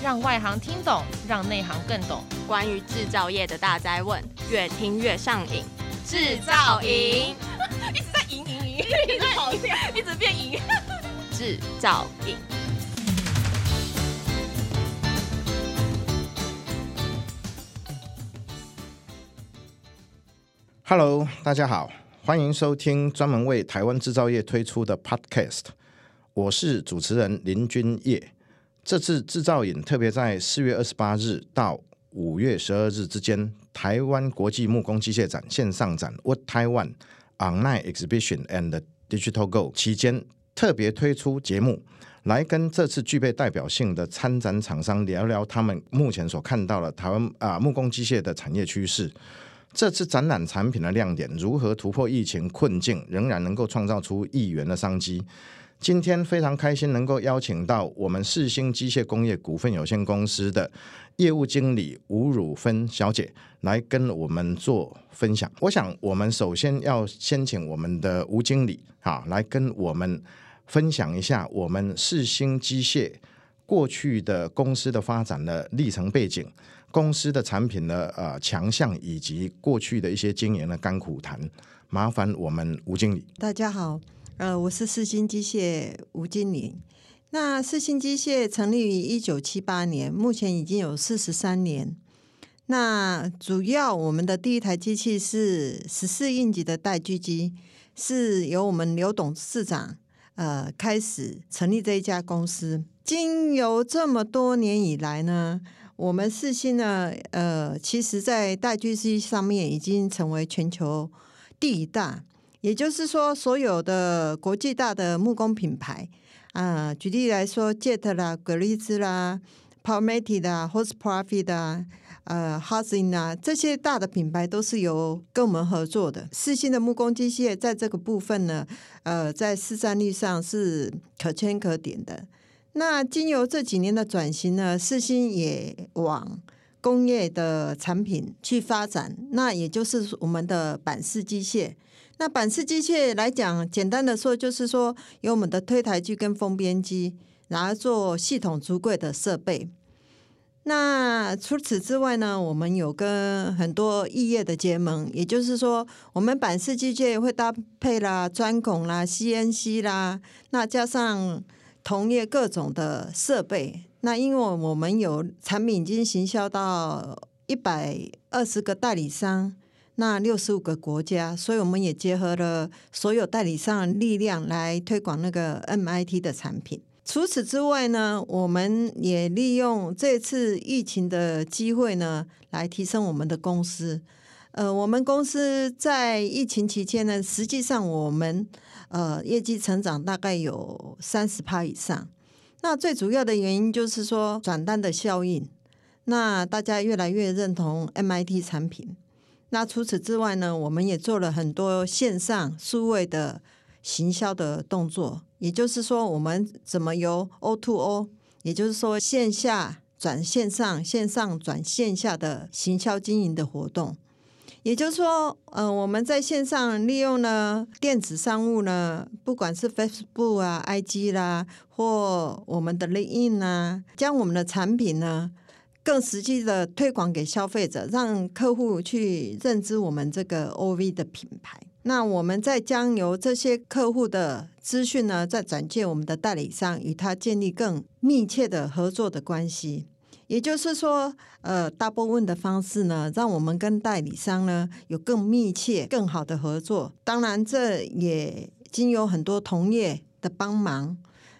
让外行听懂，让内行更懂。关于制造业的大灾问，越听越上瘾。制造营 一直在赢赢赢，一直跑掉，一直变赢。制造营。Hello，大家好，欢迎收听专门为台湾制造业推出的 Podcast，我是主持人林君业。这次制造影特别在四月二十八日到五月十二日之间，台湾国际木工机械展线上展 Wood Taiwan Online Exhibition and Digital Go 期间，特别推出节目，来跟这次具备代表性的参展厂商聊聊他们目前所看到的台湾啊木工机械的产业趋势。这次展览产品的亮点，如何突破疫情困境，仍然能够创造出亿元的商机。今天非常开心能够邀请到我们世新机械工业股份有限公司的业务经理吴汝芬小姐来跟我们做分享。我想我们首先要先请我们的吴经理啊来跟我们分享一下我们世新机械过去的公司的发展的历程背景，公司的产品的呃强项以及过去的一些经营的甘苦谈。麻烦我们吴经理。大家好。呃，我是四新机械吴经理。那四新机械成立于一九七八年，目前已经有四十三年。那主要我们的第一台机器是十四印级的带锯机，是由我们刘董事长呃开始成立这一家公司。经由这么多年以来呢，我们四新呢，呃，其实在带锯机上面已经成为全球第一大。也就是说，所有的国际大的木工品牌啊，举例来说，Jet 啦、格力兹啦、Powermatic 啦、Hostprofit 啦、呃、Housing 啊，这些大的品牌都是由跟我们合作的。四新的木工机械在这个部分呢，呃，在市占率上是可圈可点的。那经由这几年的转型呢，四新也往工业的产品去发展，那也就是我们的板式机械。那板式机械来讲，简单的说就是说，有我们的推台机跟封边机，然后做系统橱柜的设备。那除此之外呢，我们有跟很多异业的结盟，也就是说，我们板式机械会搭配啦钻孔啦、CNC 啦，那加上同业各种的设备。那因为我们有产品已经行销到一百二十个代理商。那六十五个国家，所以我们也结合了所有代理商的力量来推广那个 MIT 的产品。除此之外呢，我们也利用这次疫情的机会呢，来提升我们的公司。呃，我们公司在疫情期间呢，实际上我们呃业绩成长大概有三十趴以上。那最主要的原因就是说转单的效应，那大家越来越认同 MIT 产品。那除此之外呢，我们也做了很多线上数位的行销的动作，也就是说，我们怎么由 O to O，也就是说线下转线上、线上转线下的行销经营的活动，也就是说，呃，我们在线上利用呢电子商务呢，不管是 Facebook 啊、IG 啦，或我们的 LinkedIn 啊，将我们的产品呢。更实际的推广给消费者，让客户去认知我们这个 OV 的品牌。那我们再将由这些客户的资讯呢，再转介我们的代理商，与他建立更密切的合作的关系。也就是说，呃，double win 的方式呢，让我们跟代理商呢有更密切、更好的合作。当然，这也经由很多同业的帮忙。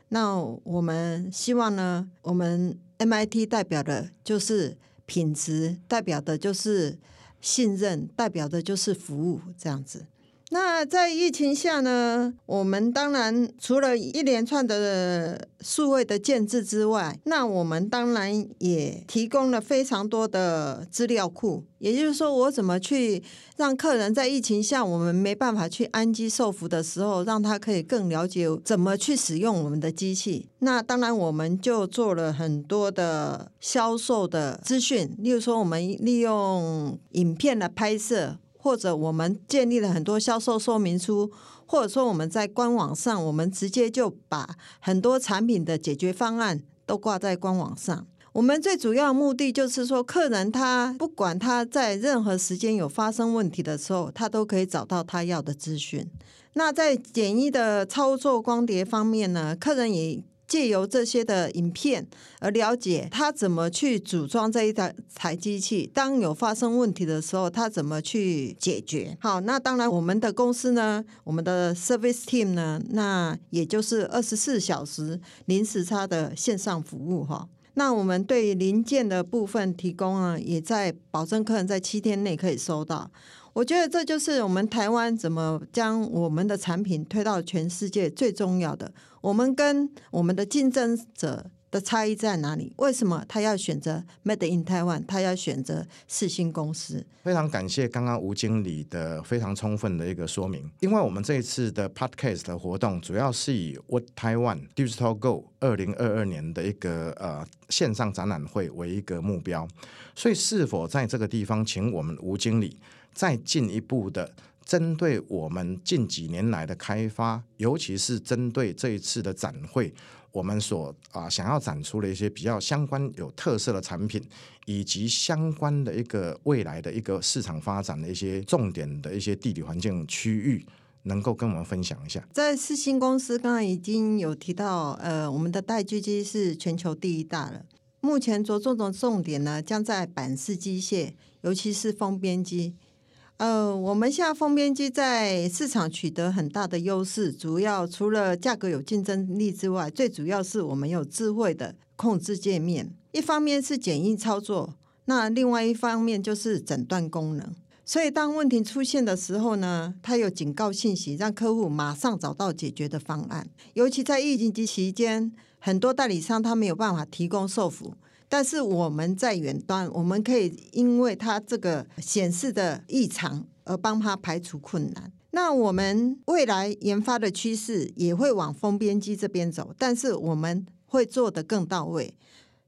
那我们希望呢，我们。MIT 代表的就是品质，代表的就是信任，代表的就是服务，这样子。那在疫情下呢，我们当然除了一连串的数位的建置之外，那我们当然也提供了非常多的资料库。也就是说，我怎么去让客人在疫情下我们没办法去安机受服的时候，让他可以更了解怎么去使用我们的机器。那当然，我们就做了很多的销售的资讯，例如说，我们利用影片的拍摄。或者我们建立了很多销售说明书，或者说我们在官网上，我们直接就把很多产品的解决方案都挂在官网上。我们最主要目的就是说，客人他不管他在任何时间有发生问题的时候，他都可以找到他要的资讯。那在简易的操作光碟方面呢，客人也借由这些的影片而了解他怎么去组装这一台台机器，当有发生问题的时候，他怎么去解决。好，那当然我们的公司呢，我们的 service team 呢，那也就是二十四小时零时差的线上服务哈。那我们对零件的部分提供呢，也在保证客人在七天内可以收到。我觉得这就是我们台湾怎么将我们的产品推到全世界最重要的。我们跟我们的竞争者的差异在哪里？为什么他要选择 Made in Taiwan？他要选择四星公司？非常感谢刚刚吴经理的非常充分的一个说明。因为我们这一次的 Podcast 的活动主要是以 What Taiwan Digital Go 二零二二年的一个呃线上展览会为一个目标，所以是否在这个地方请我们吴经理？再进一步的针对我们近几年来的开发，尤其是针对这一次的展会，我们所啊、想要展出的一些比较相关有特色的产品，以及相关的一个未来的一个市场发展的一些重点的一些地理环境区域，能够跟我们分享一下。在四新公司，刚刚已经有提到，呃，我们的带锯机是全球第一大了。目前着重的重点呢，将在板式机械，尤其是封边机。呃，我们现在封边机在市场取得很大的优势，主要除了价格有竞争力之外，最主要是我们有智慧的控制界面。一方面是简易操作，那另外一方面就是诊断功能。所以当问题出现的时候呢，它有警告信息，让客户马上找到解决的方案。尤其在疫情期间，很多代理商他没有办法提供售后。但是我们在远端，我们可以因为它这个显示的异常而帮他排除困难。那我们未来研发的趋势也会往封边机这边走，但是我们会做得更到位。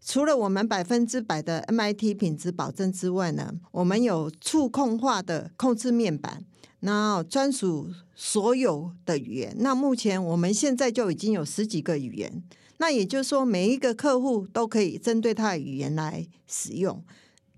除了我们百分之百的 MIT 品质保证之外呢，我们有触控化的控制面板，然后专属所有的语言。那目前我们现在就已经有十几个语言。那也就是说，每一个客户都可以针对他的语言来使用。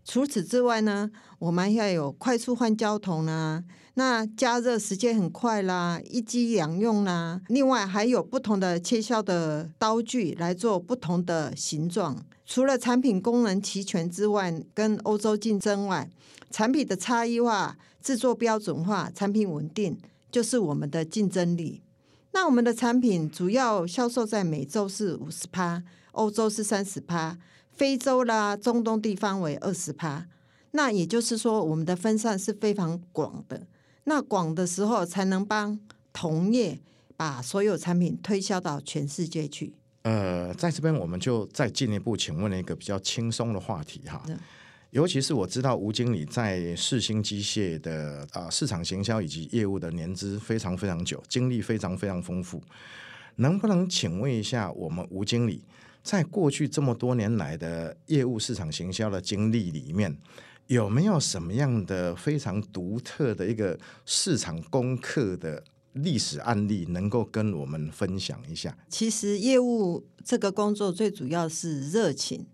除此之外呢，我们要有快速换焦筒啦，那加热时间很快啦，一机两用啦。另外还有不同的切削的刀具来做不同的形状。除了产品功能齐全之外，跟欧洲竞争外，产品的差异化、制作标准化、产品稳定，就是我们的竞争力。那我们的产品主要销售在美洲是五十趴，欧洲是三十趴，非洲啦、中东地方为二十趴。那也就是说，我们的分散是非常广的。那广的时候，才能帮同业把所有产品推销到全世界去。呃，在这边我们就再进一步请问了一个比较轻松的话题哈。尤其是我知道吴经理在世新机械的啊市场行销以及业务的年资非常非常久，经历非常非常丰富。能不能请问一下我们吴经理，在过去这么多年来的业务市场行销的经历里面，有没有什么样的非常独特的一个市场功课的历史案例，能够跟我们分享一下？其实业务这个工作最主要是热情。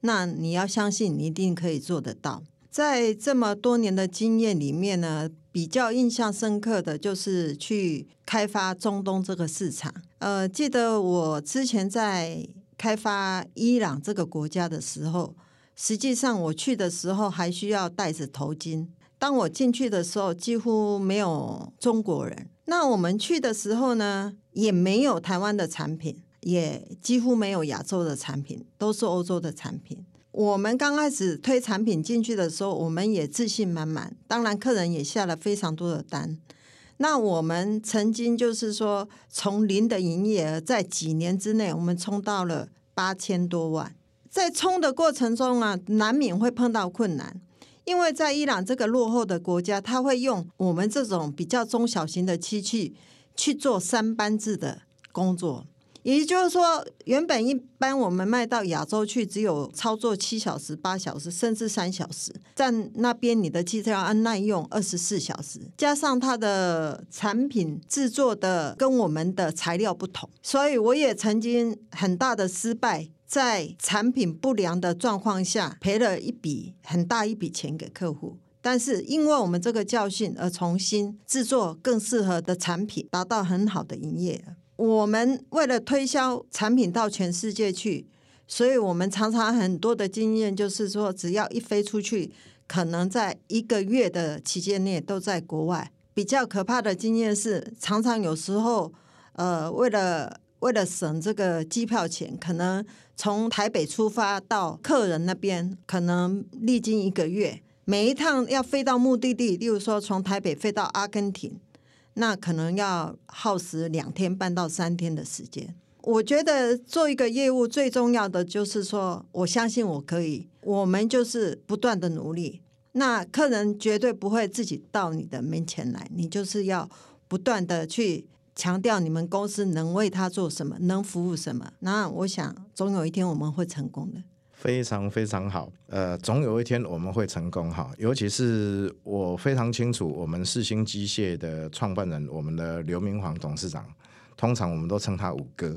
那你要相信，你一定可以做得到。在这么多年的经验里面呢，比较印象深刻的就是去开发中东这个市场。呃，记得我之前在开发伊朗这个国家的时候，实际上我去的时候还需要戴着头巾。当我进去的时候，几乎没有中国人。那我们去的时候呢，也没有台湾的产品。也几乎没有亚洲的产品，都是欧洲的产品。我们刚开始推产品进去的时候，我们也自信满满。当然，客人也下了非常多的单。那我们曾经就是说，从零的营业额，在几年之内，我们冲到了八千多万。在冲的过程中啊，难免会碰到困难，因为在伊朗这个落后的国家，他会用我们这种比较中小型的机器去做三班制的工作。也就是说，原本一般我们卖到亚洲去，只有操作七小时、八小时，甚至三小时。在那边，你的机车要按耐用二十四小时，加上它的产品制作的跟我们的材料不同，所以我也曾经很大的失败，在产品不良的状况下赔了一笔很大一笔钱给客户。但是因为我们这个教训而重新制作更适合的产品，达到很好的营业额。我们为了推销产品到全世界去，所以我们常常很多的经验就是说，只要一飞出去，可能在一个月的期间内都在国外。比较可怕的经验是，常常有时候，呃，为了为了省这个机票钱，可能从台北出发到客人那边，可能历经一个月，每一趟要飞到目的地，例如说从台北飞到阿根廷。那可能要耗时两天半到三天的时间。我觉得做一个业务最重要的就是说，我相信我可以，我们就是不断的努力。那客人绝对不会自己到你的面前来，你就是要不断的去强调你们公司能为他做什么，能服务什么。那我想，总有一天我们会成功的。非常非常好，呃，总有一天我们会成功哈。尤其是我非常清楚，我们世星机械的创办人，我们的刘明煌董事长，通常我们都称他五哥。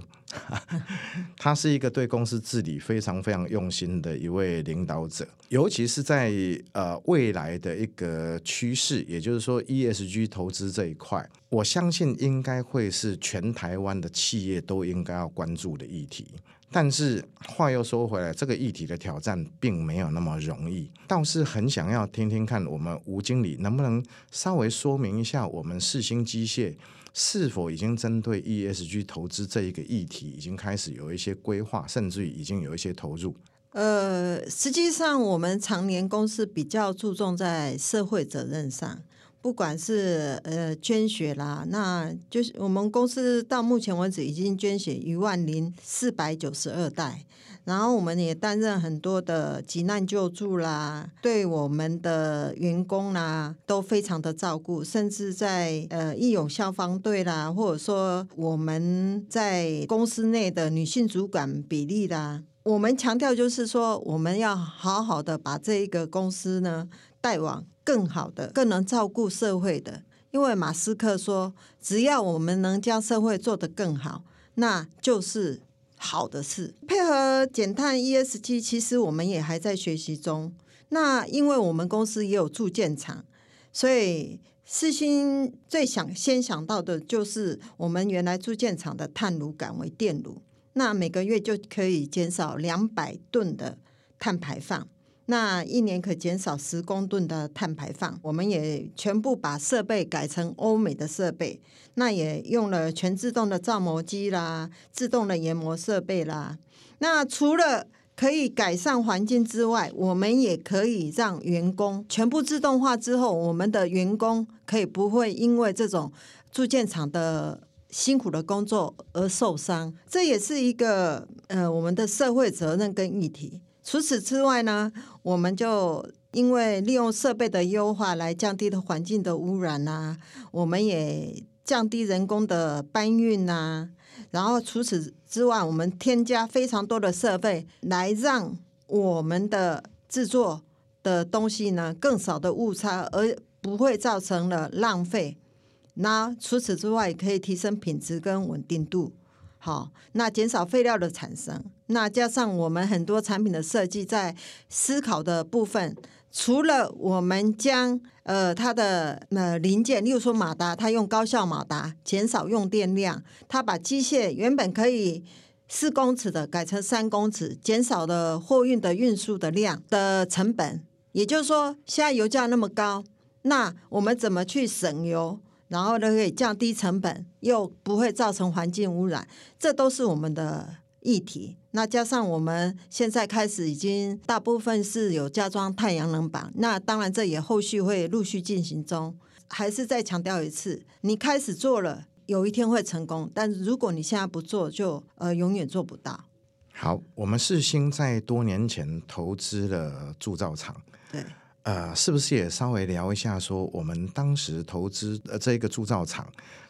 他是一个对公司治理非常非常用心的一位领导者，尤其是在呃未来的一个趋势，也就是说 ESG 投资这一块，我相信应该会是全台湾的企业都应该要关注的议题。但是话又说回来，这个议题的挑战并没有那么容易，倒是很想要听听看我们吴经理能不能稍微说明一下，我们世星机械是否已经针对 ESG 投资这一个议题，已经开始有一些规划，甚至于已经有一些投入。呃，实际上我们常年公司比较注重在社会责任上。不管是呃捐血啦，那就是我们公司到目前为止已经捐血一万零四百九十二袋，然后我们也担任很多的急难救助啦，对我们的员工啦都非常的照顾，甚至在呃义勇消防队啦，或者说我们在公司内的女性主管比例啦，我们强调就是说我们要好好的把这一个公司呢带往。更好的、更能照顾社会的，因为马斯克说，只要我们能将社会做得更好，那就是好的事。配合减碳 ESG，其实我们也还在学习中。那因为我们公司也有铸件厂，所以世新最想先想到的就是我们原来铸件厂的碳炉改为电炉，那每个月就可以减少两百吨的碳排放。那一年可减少十公吨的碳排放，我们也全部把设备改成欧美的设备，那也用了全自动的造模机啦，自动的研磨设备啦。那除了可以改善环境之外，我们也可以让员工全部自动化之后，我们的员工可以不会因为这种铸件厂的辛苦的工作而受伤。这也是一个呃我们的社会责任跟议题。除此之外呢，我们就因为利用设备的优化来降低的环境的污染呐、我们也降低人工的搬运呐、然后除此之外，我们添加非常多的设备，来让我们的制作的东西呢更少的误差，而不会造成了浪费。那除此之外，可以提升品质跟稳定度。好，那减少废料的产生，那加上我们很多产品的设计，在思考的部分，除了我们将呃它的呃零件，例如说马达，它用高效马达减少用电量，它把机械原本可以四公尺的改成三公尺，减少了货运的运输的量的成本。也就是说，现在油价那么高，那我们怎么去省油？然后呢，可以降低成本，又不会造成环境污染，这都是我们的议题。那加上我们现在开始已经大部分是有加装太阳能板，那当然这也后续会陆续进行中。还是再强调一次，你开始做了，有一天会成功，但如果你现在不做，就呃永远做不到。好，我们世新在多年前投资了铸造厂。对。呃，是不是也稍微聊一下，说我们当时投资呃这个铸造厂，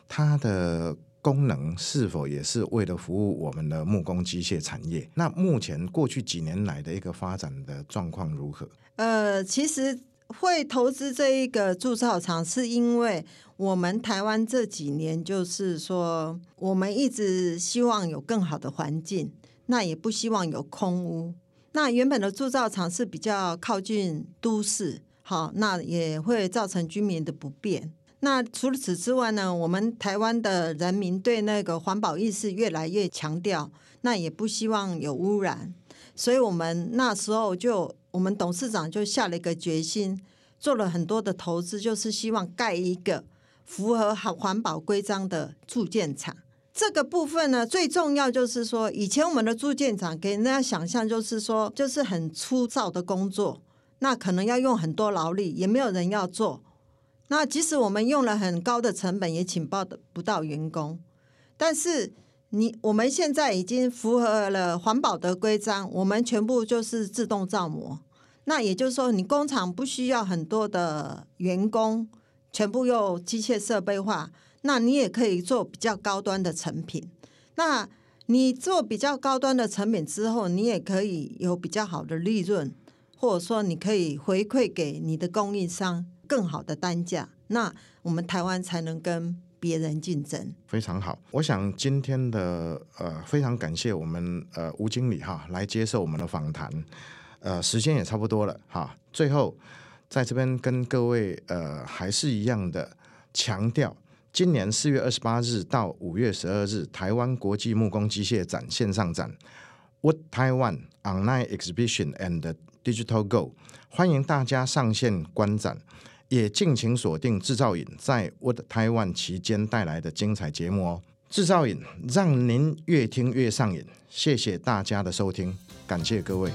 它的功能是否也是为了服务我们的木工机械产业？那目前过去几年来的一个发展的状况如何？呃，其实会投资这一个铸造厂，是因为我们台湾这几年就是说，我们一直希望有更好的环境。那也不希望有空屋。那原本的铸造厂是比较靠近都市，好，那也会造成居民的不便。那除了此之外呢，我们台湾的人民对那个环保意识越来越强调，那也不希望有污染，所以我们那时候就，我们董事长就下了一个决心，做了很多的投资，就是希望盖一个符合环环保规章的铸件厂。这个部分呢，最重要就是说，以前我们的铸件厂给人家想象就是说，就是很粗糙的工作，那可能要用很多劳力，也没有人要做。那即使我们用了很高的成本，也请报的不到员工。但是你我们现在已经符合了环保的规章，我们全部就是自动造模。那也就是说，你工厂不需要很多的员工，全部用机械设备化，那你也可以做比较高端的成品。那你做比较高端的成品之后，你也可以有比较好的利润，或者说你可以回馈给你的供应商。更好的单价，那我们台湾才能跟别人竞争。非常好，我想今天的呃，非常感谢我们呃吴经理哈来接受我们的访谈，呃，时间也差不多了哈。最后在这边跟各位呃还是一样的强调，今年四月二十八日到五月十二日，台湾国际木工机械展线上展，Wood Taiwan Online Exhibition and Digital Go，欢迎大家上线观展。也敬请锁定制造影在 Wood Taiwan 期间带来的精彩节目哦！制造影让您越听越上瘾，谢谢大家的收听，感谢各位。